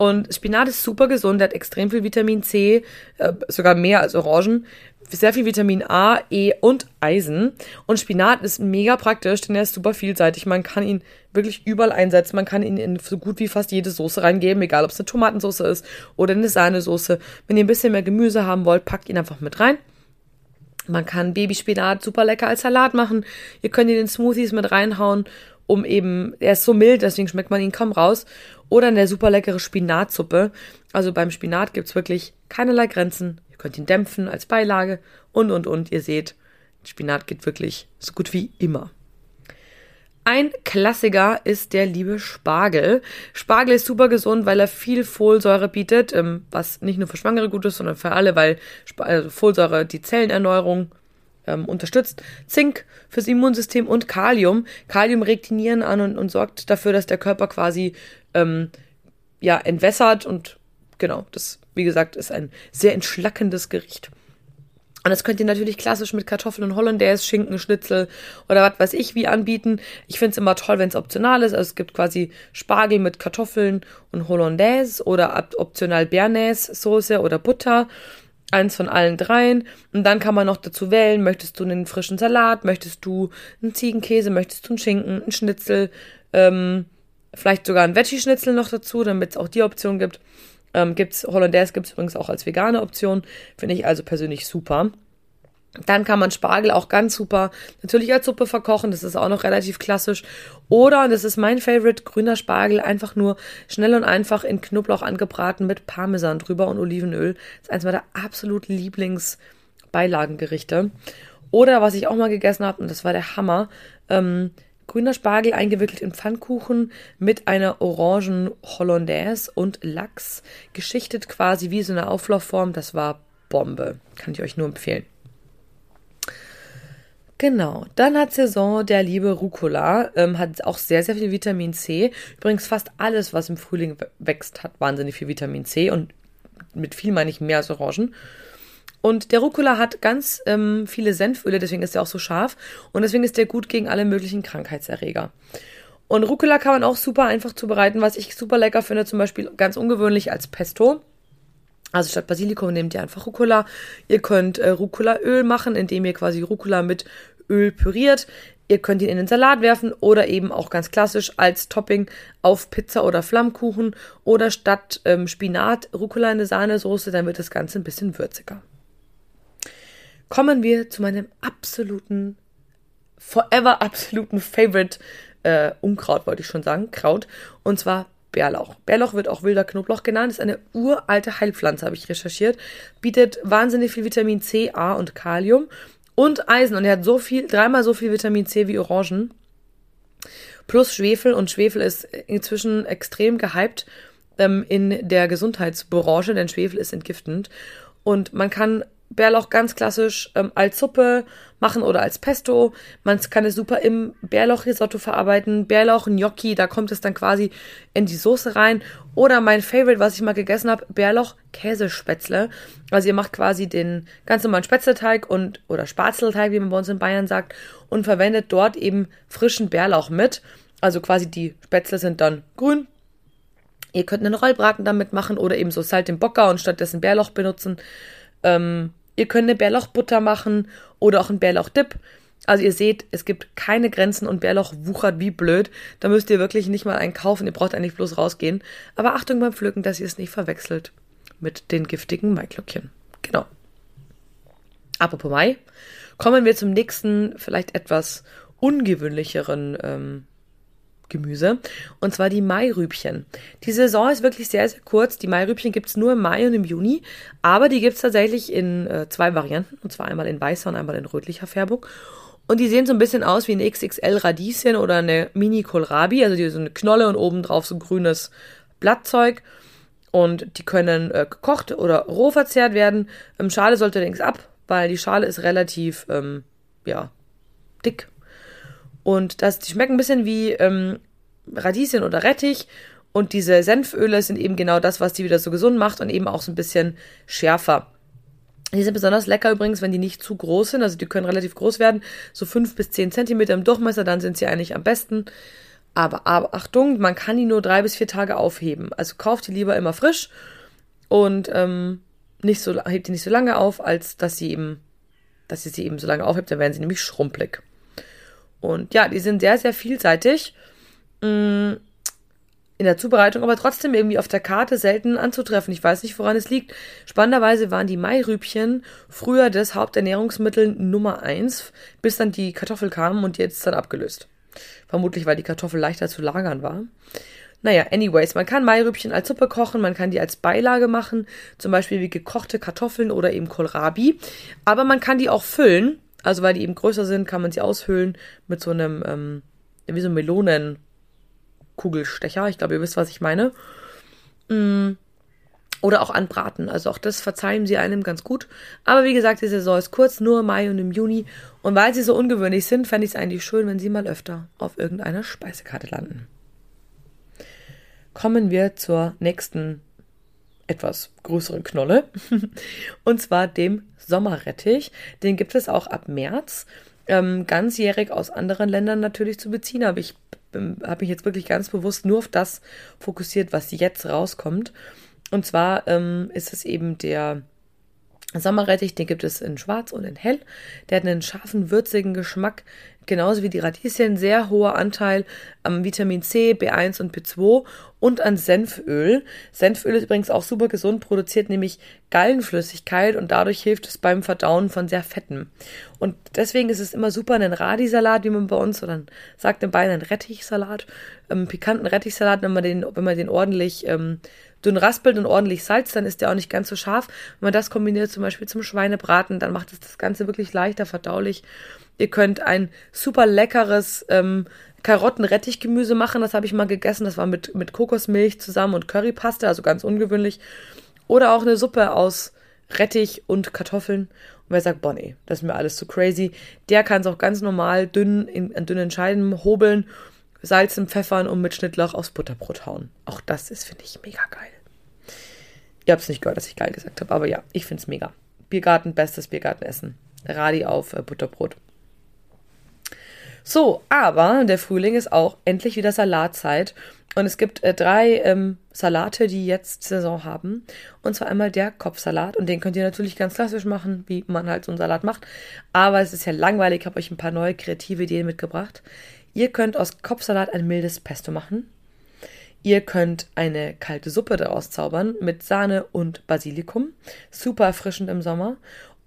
Und Spinat ist super gesund, hat extrem viel Vitamin C, äh, sogar mehr als Orangen sehr viel Vitamin A, E und Eisen. Und Spinat ist mega praktisch, denn er ist super vielseitig. Man kann ihn wirklich überall einsetzen. Man kann ihn in so gut wie fast jede Soße reingeben, egal ob es eine Tomatensauce ist oder eine Sahnesoße. Wenn ihr ein bisschen mehr Gemüse haben wollt, packt ihn einfach mit rein. Man kann Babyspinat super lecker als Salat machen. Ihr könnt ihn in Smoothies mit reinhauen, um eben, er ist so mild, deswegen schmeckt man ihn kaum raus. Oder in der super leckere Spinatsuppe. Also beim Spinat gibt's wirklich keinerlei Grenzen könnt ihn dämpfen als Beilage und, und, und. Ihr seht, Spinat geht wirklich so gut wie immer. Ein Klassiker ist der liebe Spargel. Spargel ist super gesund, weil er viel Folsäure bietet, ähm, was nicht nur für Schwangere gut ist, sondern für alle, weil also Folsäure die Zellenerneuerung ähm, unterstützt. Zink fürs Immunsystem und Kalium. Kalium regt die Nieren an und, und sorgt dafür, dass der Körper quasi ähm, ja entwässert und genau, das, wie gesagt, ist ein sehr entschlackendes Gericht. Und das könnt ihr natürlich klassisch mit Kartoffeln und Hollandaise, Schinken, Schnitzel oder was weiß ich wie anbieten. Ich finde es immer toll, wenn es optional ist. Also es gibt quasi Spargel mit Kartoffeln und Hollandaise oder optional Bernaise Soße oder Butter. Eins von allen dreien. Und dann kann man noch dazu wählen, möchtest du einen frischen Salat, möchtest du einen Ziegenkäse, möchtest du einen Schinken, einen Schnitzel, ähm, vielleicht sogar einen Veggie-Schnitzel noch dazu, damit es auch die Option gibt. Ähm, gibt's, Hollandaise gibt es übrigens auch als vegane Option. Finde ich also persönlich super. Dann kann man Spargel auch ganz super natürlich als Suppe verkochen. Das ist auch noch relativ klassisch. Oder, und das ist mein Favorite, grüner Spargel, einfach nur schnell und einfach in Knoblauch angebraten mit Parmesan drüber und Olivenöl. Das ist eins meiner absolut Lieblingsbeilagengerichte. Oder was ich auch mal gegessen habe, und das war der Hammer, ähm, grüner Spargel eingewickelt in Pfannkuchen mit einer orangen Hollandaise und Lachs, geschichtet quasi wie so eine Auflaufform. Das war Bombe. Kann ich euch nur empfehlen. Genau, dann hat Saison der liebe Rucola, ähm, hat auch sehr, sehr viel Vitamin C. Übrigens fast alles, was im Frühling wächst, hat wahnsinnig viel Vitamin C und mit viel meine ich mehr als Orangen. Und der Rucola hat ganz ähm, viele Senföle, deswegen ist er auch so scharf und deswegen ist der gut gegen alle möglichen Krankheitserreger. Und Rucola kann man auch super einfach zubereiten, was ich super lecker finde, zum Beispiel ganz ungewöhnlich als Pesto. Also statt Basilikum nehmt ihr einfach Rucola. Ihr könnt äh, Rucolaöl machen, indem ihr quasi Rucola mit Öl püriert. Ihr könnt ihn in den Salat werfen oder eben auch ganz klassisch als Topping auf Pizza oder Flammkuchen oder statt ähm, Spinat Rucola in eine Sahnesoße, dann wird das Ganze ein bisschen würziger kommen wir zu meinem absoluten, forever absoluten Favorite äh, Unkraut, wollte ich schon sagen, Kraut. Und zwar Bärlauch. Bärlauch wird auch wilder Knoblauch genannt, ist eine uralte Heilpflanze, habe ich recherchiert. Bietet wahnsinnig viel Vitamin C, A und Kalium und Eisen. Und er hat so viel, dreimal so viel Vitamin C wie Orangen. Plus Schwefel. Und Schwefel ist inzwischen extrem gehypt ähm, in der Gesundheitsbranche, denn Schwefel ist entgiftend. Und man kann Bärlauch ganz klassisch ähm, als Suppe machen oder als Pesto. Man kann es super im Bärlauchrisotto verarbeiten. Bärlauch, Gnocchi, da kommt es dann quasi in die Soße rein. Oder mein Favorite, was ich mal gegessen habe, Bärlauch Käsespätzle. Also ihr macht quasi den ganz normalen Spätzleteig und oder Spatzelteig, wie man bei uns in Bayern sagt, und verwendet dort eben frischen Bärlauch mit. Also quasi die Spätzle sind dann grün. Ihr könnt einen Rollbraten damit machen oder eben so Salt im Bocker und stattdessen Bärlauch benutzen. Ähm, Ihr könnt eine Bärlauchbutter machen oder auch einen Bärlauchdip. Also ihr seht, es gibt keine Grenzen und Bärlauch wuchert wie blöd. Da müsst ihr wirklich nicht mal einen kaufen, ihr braucht eigentlich bloß rausgehen. Aber Achtung beim Pflücken, dass ihr es nicht verwechselt mit den giftigen Maiglöckchen. Genau. Apropos Mai, kommen wir zum nächsten, vielleicht etwas ungewöhnlicheren ähm, Gemüse. Und zwar die Mairübchen. Die Saison ist wirklich sehr, sehr kurz. Die Mairübchen gibt es nur im Mai und im Juni. Aber die gibt es tatsächlich in äh, zwei Varianten. Und zwar einmal in weißer und einmal in rötlicher Färbung. Und die sehen so ein bisschen aus wie eine XXL Radieschen oder eine Mini Kohlrabi. Also die so eine Knolle und obendrauf so grünes Blattzeug. Und die können äh, gekocht oder roh verzehrt werden. Ähm, Schale sollte allerdings ab, weil die Schale ist relativ, ähm, ja, dick und das, die schmecken ein bisschen wie ähm, Radieschen oder Rettich. Und diese Senföle sind eben genau das, was die wieder so gesund macht und eben auch so ein bisschen schärfer. Die sind besonders lecker übrigens, wenn die nicht zu groß sind. Also die können relativ groß werden, so fünf bis zehn Zentimeter im Durchmesser, dann sind sie eigentlich am besten. Aber, aber Achtung, man kann die nur drei bis vier Tage aufheben. Also kauft die lieber immer frisch und ähm, nicht so, hebt die nicht so lange auf, als dass sie eben, dass ihr sie eben so lange aufhebt, dann werden sie nämlich schrumpelig. Und ja, die sind sehr, sehr vielseitig mm, in der Zubereitung, aber trotzdem irgendwie auf der Karte selten anzutreffen. Ich weiß nicht, woran es liegt. Spannenderweise waren die Mairübchen früher das Haupternährungsmittel Nummer eins, bis dann die Kartoffel kam und jetzt dann abgelöst. Vermutlich, weil die Kartoffel leichter zu lagern war. Naja, anyways, man kann Mairübchen als Suppe kochen, man kann die als Beilage machen, zum Beispiel wie gekochte Kartoffeln oder eben Kohlrabi. Aber man kann die auch füllen also weil die eben größer sind, kann man sie aushöhlen mit so einem, ähm, wie so einem Melonenkugelstecher. Ich glaube, ihr wisst, was ich meine. Mm. Oder auch anbraten. Also auch das verzeihen sie einem ganz gut. Aber wie gesagt, die Saison ist kurz, nur im Mai und im Juni. Und weil sie so ungewöhnlich sind, fände ich es eigentlich schön, wenn sie mal öfter auf irgendeiner Speisekarte landen. Kommen wir zur nächsten etwas größeren Knolle. (laughs) und zwar dem Sommerrettich. Den gibt es auch ab März. Ähm, ganzjährig aus anderen Ländern natürlich zu beziehen, aber ich ähm, habe mich jetzt wirklich ganz bewusst nur auf das fokussiert, was jetzt rauskommt. Und zwar ähm, ist es eben der Sommerrettich, den gibt es in schwarz und in hell. Der hat einen scharfen, würzigen Geschmack, genauso wie die Radieschen, sehr hoher Anteil am Vitamin C, B1 und B2 und an Senföl. Senföl ist übrigens auch super gesund, produziert nämlich Gallenflüssigkeit und dadurch hilft es beim Verdauen von sehr Fetten. Und deswegen ist es immer super, einen Radisalat, wie man bei uns, oder sagt in Bayern einen Rettichsalat, einen ähm, pikanten Rettichsalat, wenn man den, wenn man den ordentlich ähm, dünn raspelt und ordentlich Salz, dann ist der auch nicht ganz so scharf. Wenn man das kombiniert zum Beispiel zum Schweinebraten, dann macht es das Ganze wirklich leichter verdaulich. Ihr könnt ein super leckeres ähm, Karottenrettichgemüse machen. Das habe ich mal gegessen. Das war mit, mit Kokosmilch zusammen und Currypaste, also ganz ungewöhnlich. Oder auch eine Suppe aus Rettich und Kartoffeln. Und wer sagt, boah, nee, das ist mir alles zu crazy, der kann es auch ganz normal dünn in, in dünnen Scheiben hobeln salzen, pfeffern und mit Schnittlauch aufs Butterbrot hauen. Auch das ist, finde ich, mega geil. Ihr habt es nicht gehört, dass ich geil gesagt habe, aber ja, ich finde es mega. Biergarten, bestes Biergartenessen. Radi auf äh, Butterbrot. So, aber der Frühling ist auch endlich wieder Salatzeit. Und es gibt äh, drei ähm, Salate, die jetzt Saison haben. Und zwar einmal der Kopfsalat. Und den könnt ihr natürlich ganz klassisch machen, wie man halt so einen Salat macht. Aber es ist ja langweilig. Ich habe euch ein paar neue kreative Ideen mitgebracht. Ihr könnt aus Kopfsalat ein mildes Pesto machen. Ihr könnt eine kalte Suppe daraus zaubern mit Sahne und Basilikum. Super erfrischend im Sommer.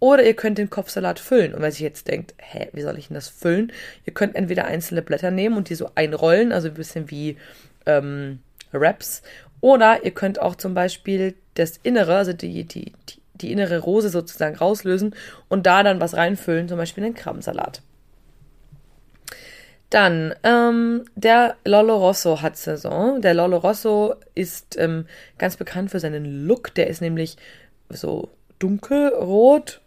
Oder ihr könnt den Kopfsalat füllen. Und wer sich jetzt denkt, hä, wie soll ich denn das füllen? Ihr könnt entweder einzelne Blätter nehmen und die so einrollen, also ein bisschen wie ähm, Wraps. Oder ihr könnt auch zum Beispiel das Innere, also die, die, die, die innere Rose sozusagen rauslösen und da dann was reinfüllen, zum Beispiel einen Krabbensalat. Dann, ähm, der Lolo Rosso hat Saison. Der Lolo Rosso ist ähm, ganz bekannt für seinen Look. Der ist nämlich so dunkelrot,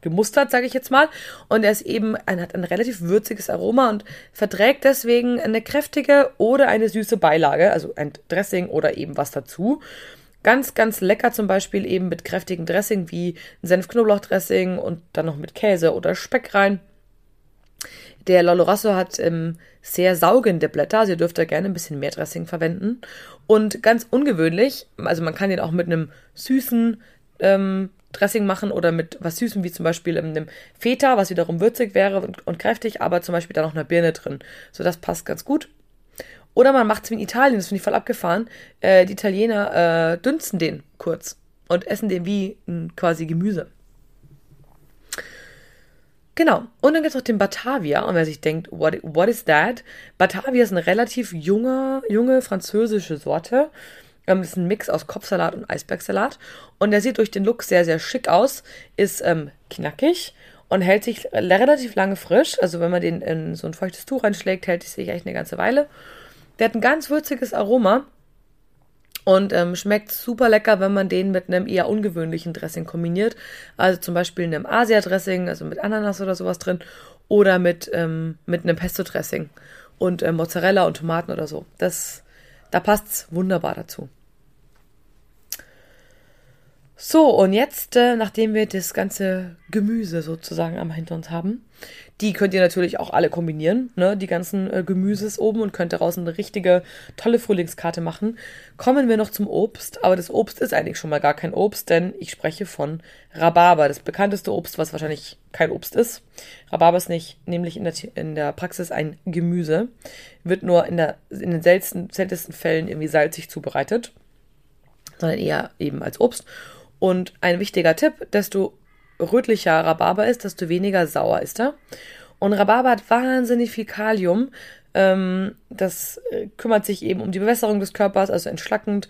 gemustert, sage ich jetzt mal. Und er ist eben ein, hat ein relativ würziges Aroma und verträgt deswegen eine kräftige oder eine süße Beilage, also ein Dressing oder eben was dazu. Ganz, ganz lecker zum Beispiel eben mit kräftigem Dressing wie Senf-Knoblauch-Dressing und dann noch mit Käse oder Speck rein. Der Lolo Rosso hat ähm, sehr saugende Blätter, also ihr dürft da gerne ein bisschen mehr Dressing verwenden. Und ganz ungewöhnlich, also man kann den auch mit einem süßen ähm, Dressing machen oder mit was Süßem, wie zum Beispiel einem Feta, was wiederum würzig wäre und, und kräftig, aber zum Beispiel da noch eine Birne drin. So, das passt ganz gut. Oder man macht es wie in Italien, das finde ich voll abgefahren. Äh, die Italiener äh, dünsten den kurz und essen den wie ein quasi Gemüse. Genau. Und dann gibt es noch den Batavia. Und wer sich denkt, what, what is that? Batavia ist eine relativ junge, junge französische Sorte. Ähm, ist ein Mix aus Kopfsalat und Eisbergsalat. Und der sieht durch den Look sehr, sehr schick aus. Ist ähm, knackig und hält sich relativ lange frisch. Also wenn man den in so ein feuchtes Tuch reinschlägt, hält sich echt eine ganze Weile. Der hat ein ganz würziges Aroma und ähm, schmeckt super lecker, wenn man den mit einem eher ungewöhnlichen Dressing kombiniert. Also zum Beispiel einem Asia-Dressing, also mit Ananas oder sowas drin, oder mit, ähm, mit einem Pesto-Dressing und äh, Mozzarella und Tomaten oder so. Das, da passt's wunderbar dazu. So, und jetzt, äh, nachdem wir das ganze Gemüse sozusagen am hinter uns haben, die könnt ihr natürlich auch alle kombinieren, ne, die ganzen äh, Gemüses oben und könnt daraus eine richtige tolle Frühlingskarte machen. Kommen wir noch zum Obst, aber das Obst ist eigentlich schon mal gar kein Obst, denn ich spreche von Rhabarber, das bekannteste Obst, was wahrscheinlich kein Obst ist. Rhabarber ist nicht, nämlich in der, in der Praxis ein Gemüse, wird nur in, der, in den seltensten, seltensten Fällen irgendwie salzig zubereitet, sondern eher eben als Obst. Und ein wichtiger Tipp, desto rötlicher Rhabarber ist, desto weniger sauer ist er. Und Rhabarber hat wahnsinnig viel Kalium. Ähm, das äh, kümmert sich eben um die Bewässerung des Körpers, also entschlackend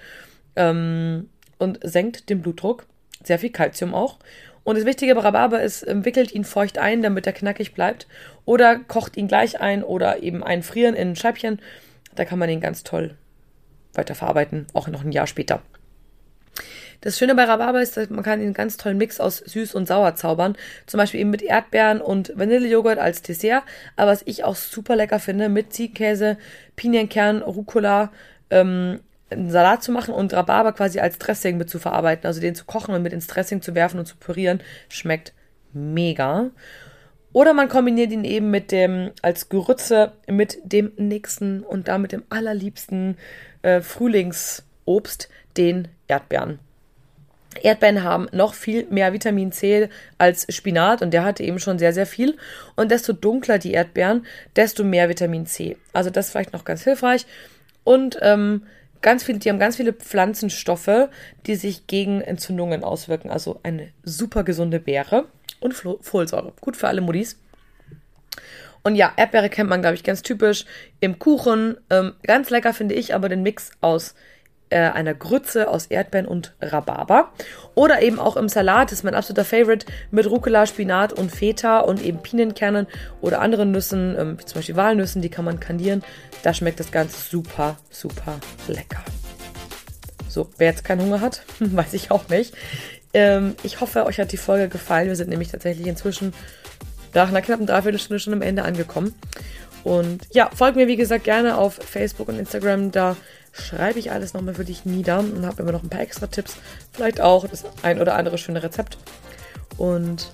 ähm, und senkt den Blutdruck. Sehr viel Kalzium auch. Und das Wichtige bei Rhabarber ist, wickelt ihn feucht ein, damit er knackig bleibt. Oder kocht ihn gleich ein oder eben einfrieren in Scheibchen. Da kann man ihn ganz toll weiterverarbeiten, auch noch ein Jahr später. Das Schöne bei Rhabarber ist, dass man kann einen ganz tollen Mix aus süß und sauer zaubern. Zum Beispiel eben mit Erdbeeren und Vanillejoghurt als Dessert. Aber was ich auch super lecker finde, mit Ziegenkäse, Pinienkern, Rucola, ähm, einen Salat zu machen und Rhabarber quasi als Dressing mit zu verarbeiten. Also den zu kochen und mit ins Dressing zu werfen und zu pürieren. Schmeckt mega. Oder man kombiniert ihn eben mit dem, als Gerütze mit dem nächsten und damit dem allerliebsten äh, Frühlingsobst, den Erdbeeren. Erdbeeren haben noch viel mehr Vitamin C als Spinat und der hatte eben schon sehr, sehr viel. Und desto dunkler die Erdbeeren, desto mehr Vitamin C. Also das ist vielleicht noch ganz hilfreich. Und ähm, ganz viele, die haben ganz viele Pflanzenstoffe, die sich gegen Entzündungen auswirken. Also eine super gesunde Beere und Folsäure. Gut für alle Muddis. Und ja, Erdbeere kennt man, glaube ich, ganz typisch im Kuchen. Ähm, ganz lecker finde ich aber den Mix aus äh, einer Grütze aus Erdbeeren und Rhabarber. Oder eben auch im Salat, ist mein absoluter Favorite, mit Rucola, Spinat und Feta und eben Pinienkernen oder anderen Nüssen, ähm, wie zum Beispiel Walnüssen, die kann man kandieren. Da schmeckt das Ganze super, super lecker. So, wer jetzt keinen Hunger hat, (laughs) weiß ich auch nicht. Ähm, ich hoffe, euch hat die Folge gefallen. Wir sind nämlich tatsächlich inzwischen nach einer knappen Dreiviertelstunde schon am Ende angekommen. Und ja, folgt mir wie gesagt gerne auf Facebook und Instagram. Da schreibe ich alles nochmal für dich nieder und habe immer noch ein paar extra Tipps. Vielleicht auch das ein oder andere schöne Rezept. Und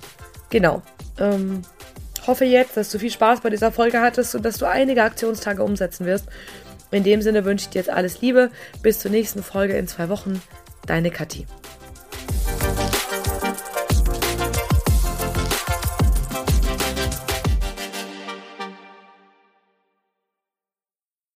genau. Ähm, hoffe jetzt, dass du viel Spaß bei dieser Folge hattest und dass du einige Aktionstage umsetzen wirst. In dem Sinne wünsche ich dir jetzt alles Liebe. Bis zur nächsten Folge in zwei Wochen. Deine Kathi.